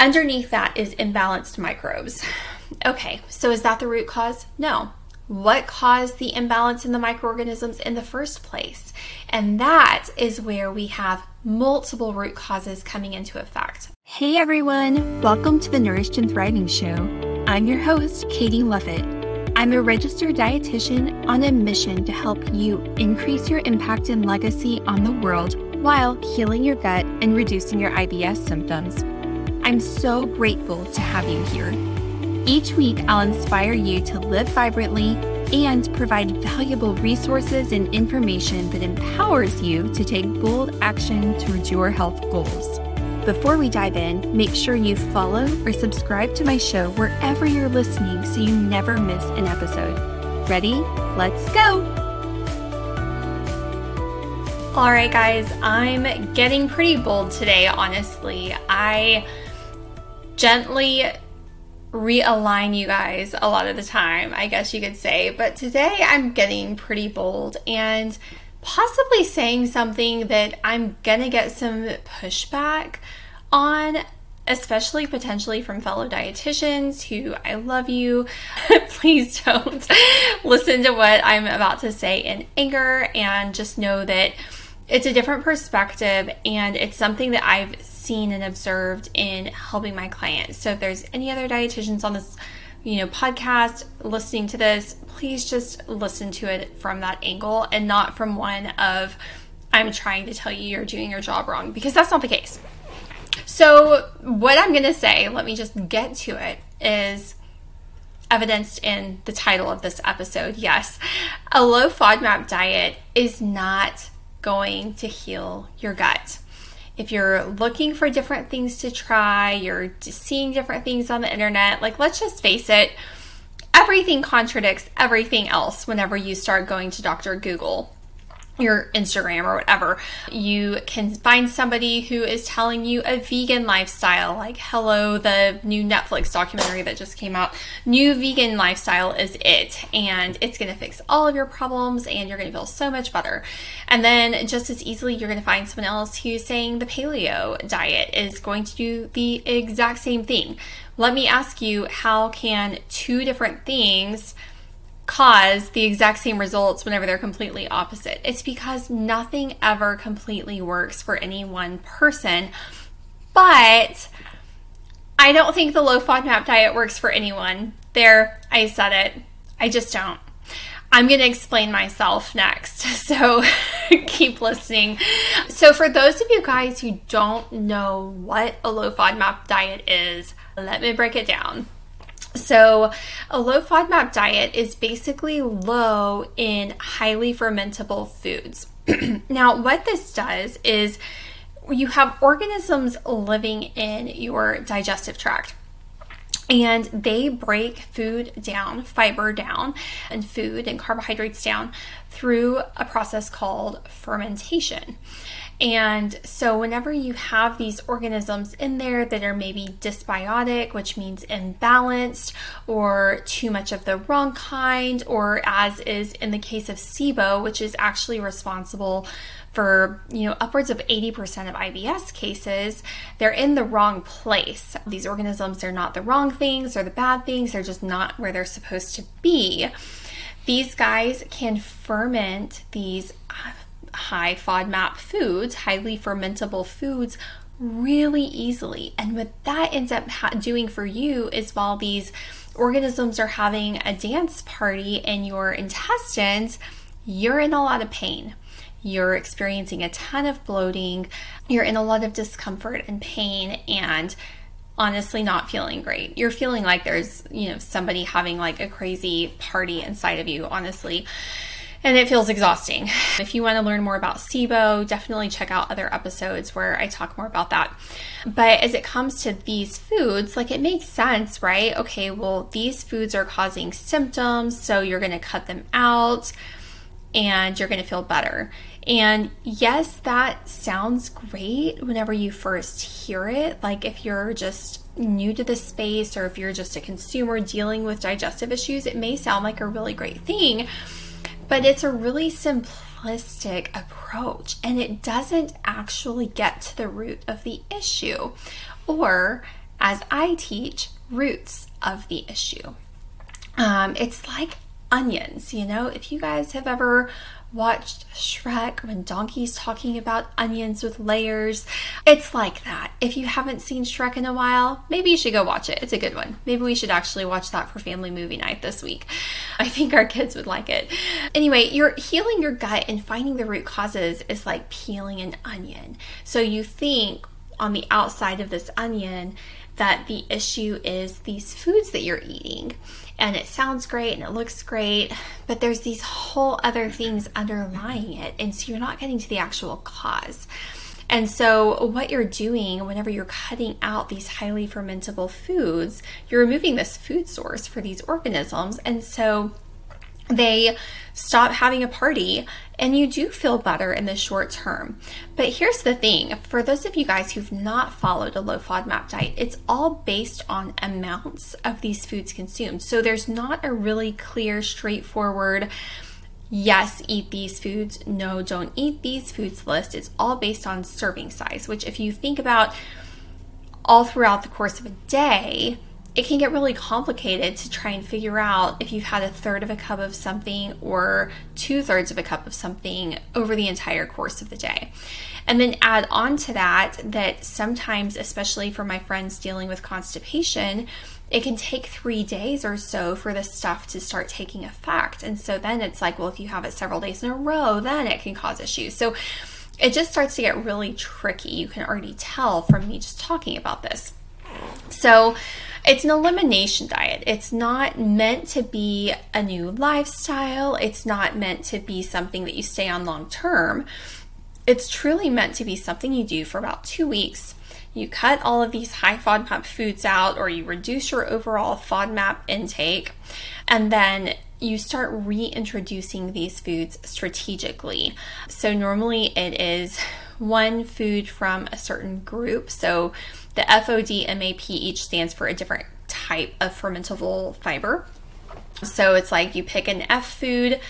Underneath that is imbalanced microbes. Okay, so is that the root cause? No. What caused the imbalance in the microorganisms in the first place? And that is where we have multiple root causes coming into effect. Hey everyone, welcome to the Nourished and Thriving Show. I'm your host, Katie Lovett. I'm a registered dietitian on a mission to help you increase your impact and legacy on the world while healing your gut and reducing your IBS symptoms. I'm so grateful to have you here. Each week, I'll inspire you to live vibrantly and provide valuable resources and information that empowers you to take bold action towards your health goals. Before we dive in, make sure you follow or subscribe to my show wherever you're listening so you never miss an episode. Ready? Let's go! All right, guys, I'm getting pretty bold today, honestly. I gently realign you guys a lot of the time, I guess you could say. But today I'm getting pretty bold and possibly saying something that I'm gonna get some pushback on, especially potentially from fellow dietitians who I love you. Please don't listen to what I'm about to say in anger and just know that it's a different perspective and it's something that I've seen and observed in helping my clients. So if there's any other dietitians on this, you know, podcast listening to this, please just listen to it from that angle and not from one of I'm trying to tell you you're doing your job wrong because that's not the case. So, what I'm going to say, let me just get to it, is evidenced in the title of this episode. Yes, a low FODMAP diet is not going to heal your gut. If you're looking for different things to try, you're seeing different things on the internet, like let's just face it, everything contradicts everything else whenever you start going to Dr. Google your Instagram or whatever, you can find somebody who is telling you a vegan lifestyle, like Hello, the new Netflix documentary that just came out. New vegan lifestyle is it, and it's to fix all of your problems, and you're to feel so much better. And then just as easily, you're to find someone else who's saying the paleo diet is going to do the exact same thing. Let me ask you, how can two different things cause the exact same results whenever they're completely opposite. It's because nothing ever completely works for any one person. But I don't think the low FODMAP diet works for anyone. There, I said it. I just don't. I'm going to explain myself next. So keep listening. So, for those of you guys who don't know what a low FODMAP diet is, let me break it down. So, a low FODMAP diet is basically low in highly fermentable foods. now, what this does is you have organisms living in your digestive tract and they break food down, fiber down, and food and carbohydrates down through a process called fermentation. And so, whenever you have these organisms in there that are maybe dysbiotic, which means imbalanced, or too much of the wrong kind, or as is in the case of SIBO, which is actually responsible for you know upwards of 80% of IBS cases, they're in the wrong place. These organisms are not the wrong things or the bad things, they're just not where they're supposed to be. These guys can ferment these uh, high FODMAP foods, highly fermentable foods, really easily. And what that ends up ha- doing for you is while these organisms are having a dance party in your intestines, you're in a lot of pain. You're experiencing a ton of bloating, you're in a lot of discomfort and pain, and honestly not feeling great. You're feeling like there's, you know, somebody having like a crazy party inside of you, honestly and it feels exhausting. If you want to learn more about SIBO, definitely check out other episodes where I talk more about that. But as it comes to these foods, like it makes sense, right? Okay, well, these foods are causing symptoms, so you're going to cut them out and you're going to feel better. And yes, that sounds great whenever you first hear it. Like if you're just new to the space or if you're just a consumer dealing with digestive issues, it may sound like a really great thing but it's a really simplistic approach and it doesn't actually get to the root of the issue or as I teach roots of the issue. Um, it's like onions, you know, if you guys have ever watched Shrek when Donkey's talking about onions with layers. It's like that. If you haven't seen Shrek in a while, maybe you should go watch it. It's a good one. Maybe we should actually watch that for family movie night this week. I think our kids would like it. Anyway, you're healing your gut and finding the root causes is like peeling an onion. So you think on the outside of this onion that the issue is these foods that you're eating and it sounds great and it looks great, but there's these whole other things underlying it. And so you're not getting to the actual cause. And so, what you're doing whenever you're cutting out these highly fermentable foods, you're removing this food source for these organisms. And so, they stop having a party and you do feel better in the short term. But here's the thing for those of you guys who've not followed a low FODMAP diet, it's all based on amounts of these foods consumed. So there's not a really clear, straightforward, yes, eat these foods, no, don't eat these foods list. It's all based on serving size, which if you think about all throughout the course of a day, it can get really complicated to try and figure out if you've had a third of a cup of something or two thirds of a cup of something over the entire course of the day. And then add on to that, that sometimes, especially for my friends dealing with constipation, it can take three days or so for the stuff to start taking effect. And so then it's like, well, if you have it several days in a row, then it can cause issues. So it just starts to get really tricky. You can already tell from me just talking about this. So, it's an elimination diet. It's not meant to be a new lifestyle. It's not meant to be something that you stay on long term. It's truly meant to be something you do for about two weeks. You cut all of these high FODMAP foods out, or you reduce your overall FODMAP intake, and then you start reintroducing these foods strategically. So, normally it is one food from a certain group. So, the FOD MAP each stands for a different type of fermentable fiber. So it's like you pick an F food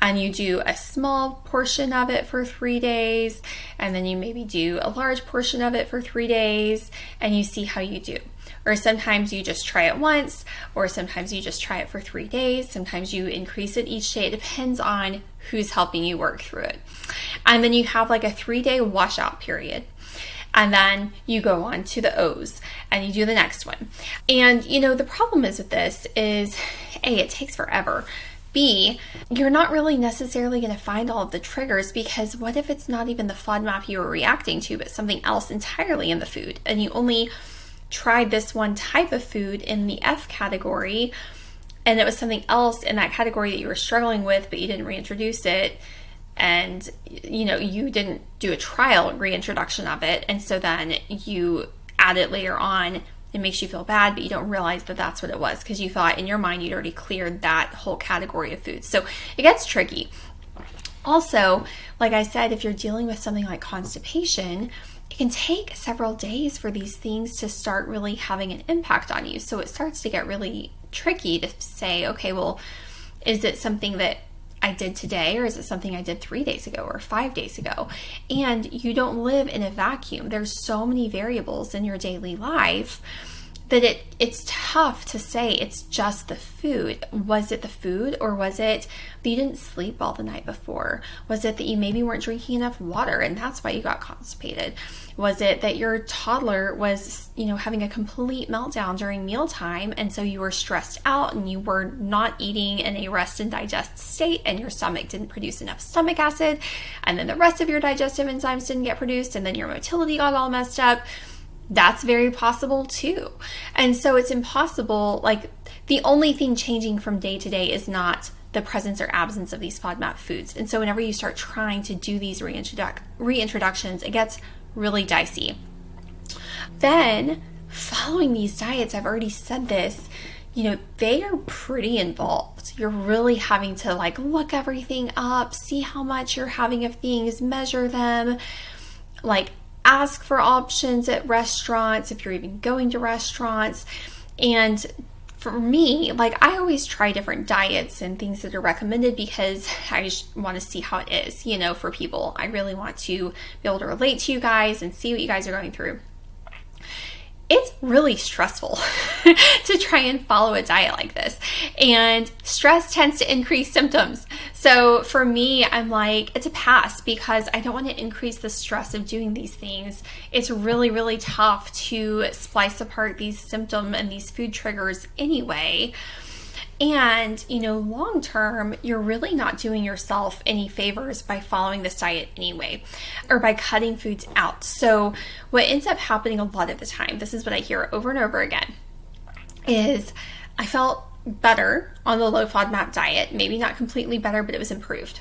and you do a small portion of it for three days, and then you maybe do a large portion of it for three days, and you see how you do. Or sometimes you just try it once, or sometimes you just try it for three days. Sometimes you increase it each day. It depends on who's helping you work through it. And then you have like a three day washout period and then you go on to the O's and you do the next one. And you know, the problem is with this is A, it takes forever. B, you're not really necessarily going to find all of the triggers because what if it's not even the FODMAP you were reacting to, but something else entirely in the food, and you only tried this one type of food in the F category, and it was something else in that category that you were struggling with, but you didn't reintroduce it and you know you didn't do a trial reintroduction of it. And so then you add it later on. It makes you feel bad but you don't realize that that's what it was because you thought in your mind you'd already cleared that whole category of foods. So it gets tricky. Also like i said if you're dealing with something like constipation it can take several days for these things to start really having an impact on you. So it starts to get really tricky to say okay well is it something that I did today, or is it something I did three days ago or five days ago? And you don't live in a vacuum. There's so many variables in your daily life that it it's tough to say it's just the food. Was it the food or was it that you didn't sleep all the night before? Was it that you maybe weren't drinking enough water and that's why you got constipated? Was it that your toddler was, you know, having a complete meltdown during mealtime and so you were stressed out and you were not eating in a rest and digest state and your stomach didn't produce enough stomach acid and then the rest of your digestive enzymes didn't get produced and then your motility got all messed up? That's very possible too. And so it's impossible, like, the only thing changing from day to day is not the presence or absence of these FODMAP foods. And so whenever you start trying to do these reintrodu- reintroductions, it gets really dicey. Then, following these diets, I've already said this, you know, they are pretty involved. You're really having to like look everything up, see how much you're having of things, measure them, like ask for options at restaurants if you're even going to restaurants. And for me, like I always try different diets and things that are recommended because I just want to see how it is, you know, for people. I really want to be able to relate to you guys and see what you guys are going through. It's really stressful to try and follow a diet like this. And stress tends to increase symptoms. So for me, I'm like, it's a pass because I don't want to increase the stress of doing these things. It's really, really tough to splice apart these symptoms and these food triggers anyway. And, you know, long term, you're really not doing yourself any favors by following this diet anyway, or by cutting foods out. So, what ends up happening a lot of the time, this is what I hear over and over again, is I felt better on the low FODMAP diet. Maybe not completely better, but it was improved.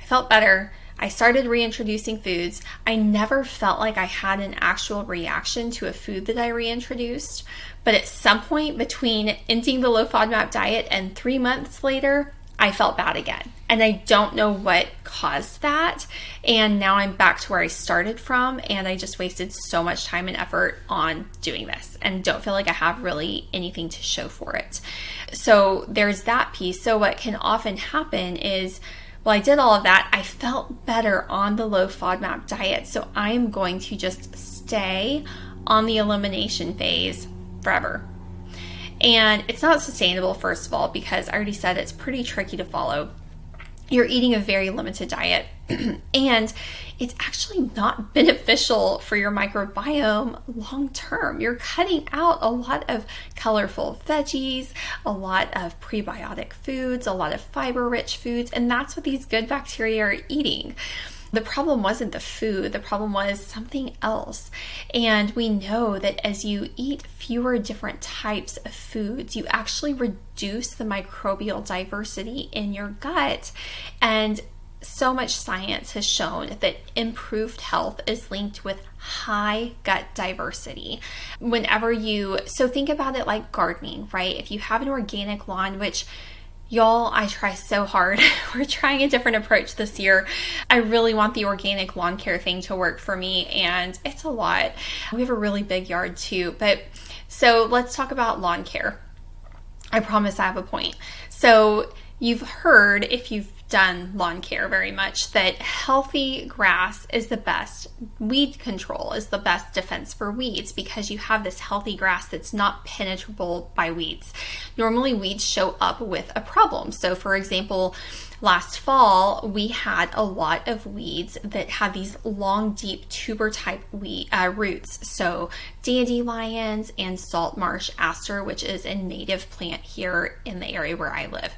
I felt better. I started reintroducing foods. I never felt like I had an actual reaction to a food that I reintroduced. But at some point between ending the low FODMAP diet and three months later, I felt bad again. And I don't know what caused that. And now I'm back to where I started from. And I just wasted so much time and effort on doing this and don't feel like I have really anything to show for it. So there's that piece. So, what can often happen is, well, I did all of that. I felt better on the low FODMAP diet. So I am going to just stay on the elimination phase forever. And it's not sustainable, first of all, because I already said it's pretty tricky to follow. You're eating a very limited diet, and it's actually not beneficial for your microbiome long term. You're cutting out a lot of colorful veggies, a lot of prebiotic foods, a lot of fiber rich foods, and that's what these good bacteria are eating. The problem wasn't the food, the problem was something else. And we know that as you eat fewer different types of foods, you actually reduce the microbial diversity in your gut. And so much science has shown that improved health is linked with high gut diversity. Whenever you, so think about it like gardening, right? If you have an organic lawn, which Y'all, I try so hard. We're trying a different approach this year. I really want the organic lawn care thing to work for me, and it's a lot. We have a really big yard too. But so let's talk about lawn care. I promise I have a point. So, you've heard if you've done lawn care very much that healthy grass is the best weed control is the best defense for weeds because you have this healthy grass that's not penetrable by weeds. Normally weeds show up with a problem. So for example, last fall we had a lot of weeds that had these long deep tuber type weed, uh, roots so dandelions and salt marsh aster which is a native plant here in the area where i live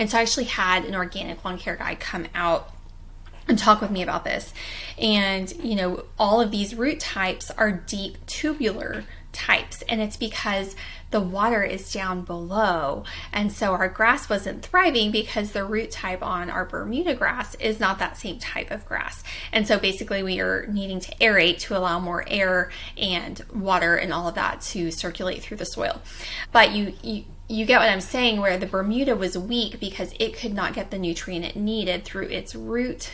and so I actually had an organic lawn care guy come out and talk with me about this. And, you know, all of these root types are deep tubular types, and it's because the water is down below. And so our grass wasn't thriving because the root type on our Bermuda grass is not that same type of grass. And so basically, we are needing to aerate to allow more air and water and all of that to circulate through the soil. But you, you you get what I'm saying, where the Bermuda was weak because it could not get the nutrient it needed through its root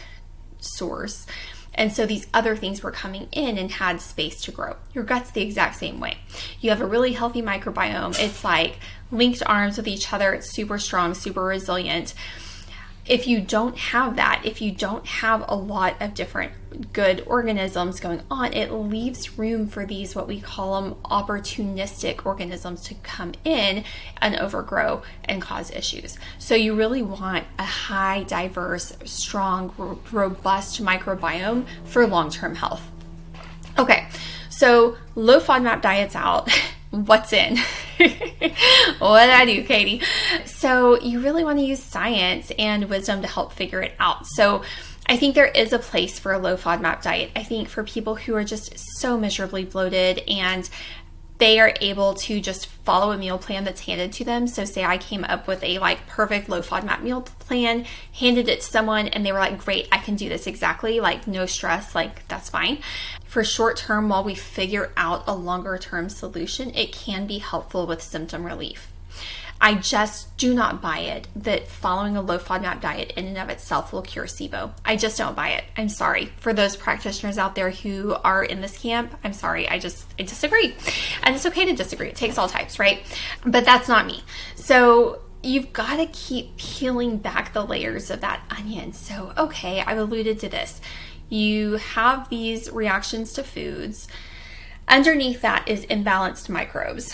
source. And so these other things were coming in and had space to grow. Your gut's the exact same way. You have a really healthy microbiome. It's like linked arms with each other. It's super strong, super resilient if you don't have that, if you don't have a lot of different good organisms going on, it leaves room for these, what we call them, opportunistic organisms to come in and overgrow and cause issues. So, you really want a high, diverse, strong, robust microbiome for long term health. Okay, so low FODMAP diets out. what's in. what did I do, Katie? So, you really want to use science and wisdom to help figure it out. So, I think there is a place for a low FODMAP diet. I think for people who are just so miserably bloated and they are able to just follow a meal plan that's handed to them. So, say I came up with a like perfect low FODMAP meal plan, handed it to someone, and they were like, Great, I can do this exactly, like no stress, like that's fine. For short term, while we figure out a longer term solution, it can be helpful with symptom relief. I just do not buy it that following a low FODMAP diet in and of itself will cure SIBO. I just don't buy it. I'm sorry. For those practitioners out there who are in this camp, I'm sorry. I just I disagree. And it's okay to disagree. It takes all types, right? But that's not me. So you've got to keep peeling back the layers of that onion. So, okay, I've alluded to this. You have these reactions to foods Underneath that is imbalanced microbes.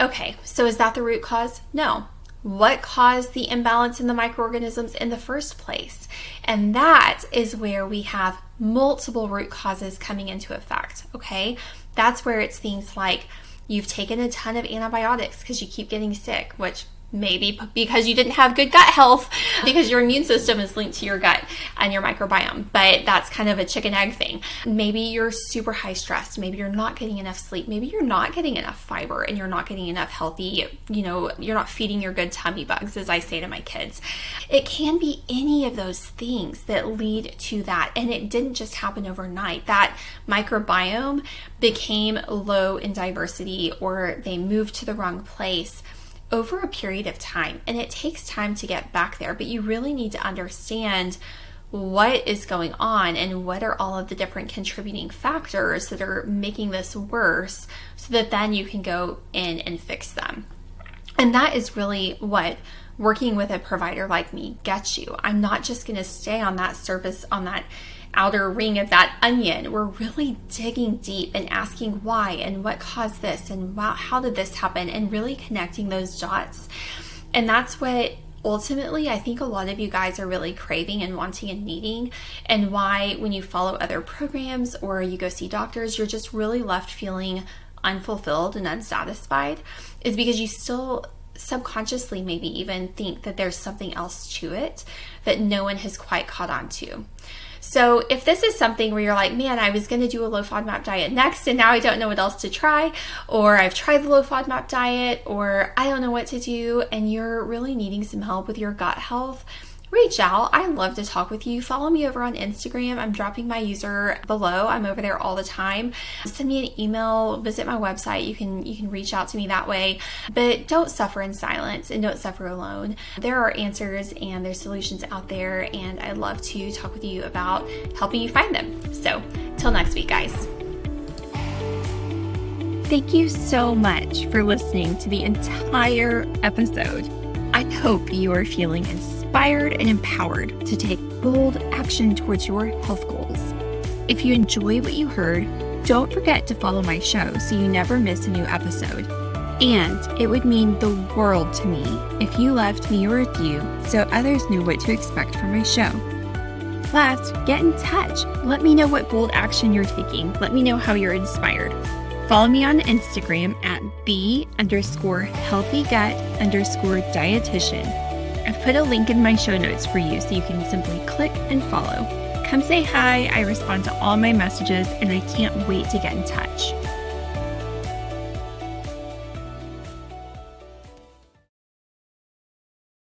Okay, so is that the root cause? No. What caused the imbalance in the microorganisms in the first place? And that is where we have multiple root causes coming into effect. Okay, that's where it's things like you've taken a ton of antibiotics because you keep getting sick, which maybe because you didn't have good gut health because your immune system is linked to your gut and your microbiome but that's kind of a chicken egg thing. Maybe you're super high stressed. Maybe you're not getting enough sleep. Maybe you're not getting enough fiber and you're not getting enough healthy you know you're not feeding your good tummy bugs as i say to my kids. It can be any of those things that lead to that and it didn't just happen overnight. That microbiome became low in diversity or they moved to the wrong place over a period of time. And it takes time to get back there, but you really need to understand what is going on and what are all of the different contributing factors that are making this worse so that then you can go in and fix them. And that is really what working with a provider like me gets you. I'm not just going to stay on that surface, on that outer ring of that onion. We're really digging deep and asking why and what caused this and wow, how did this happen and really connecting those dots. And that's what ultimately I think a lot of you guys are really craving and wanting and needing, and why when you follow other programs or you go see doctors, you're just really left feeling unfulfilled and unsatisfied is because you still subconsciously maybe even think that there's something else to it that no one has quite caught on to. So if this is something where you're like, man, I was going to do a low FODMAP diet next and now I don't know what else to try, or I've tried the low FODMAP diet, or I don't know what to do, and you're really needing some help with your gut health, reach out. I love to talk with you. Follow me over on Instagram. I'm dropping my user below. I'm over there all the time. Send me an email, visit my website. You can you can reach out to me that way. But don't suffer in silence and don't suffer alone. There are answers and there's solutions out there and I'd love to talk with you about helping you find them. So, till next week, guys. Thank you so much for listening to the entire episode. I hope you are feeling inspired inspired and empowered to take bold action towards your health goals. If you enjoy what you heard, don't forget to follow my show so you never miss a new episode. And it would mean the world to me if you left me a review so others knew what to expect from my show. Last, get in touch. Let me know what bold action you're taking. Let me know how you're inspired. Follow me on Instagram at the underscore healthy gut underscore dietitian I've put a link in my show notes for you so you can simply click and follow. Come say hi. I respond to all my messages and I can't wait to get in touch.